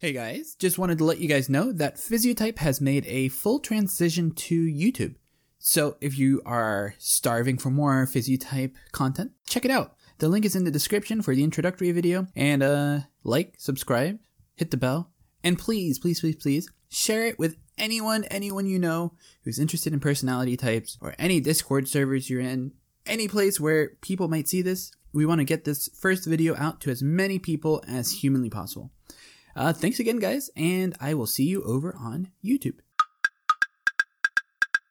Hey guys, just wanted to let you guys know that Physiotype has made a full transition to YouTube. So if you are starving for more Physiotype content, check it out. The link is in the description for the introductory video. And uh, like, subscribe, hit the bell, and please, please, please, please share it with anyone, anyone you know who's interested in personality types or any Discord servers you're in, any place where people might see this. We want to get this first video out to as many people as humanly possible. Uh, thanks again, guys, and I will see you over on YouTube.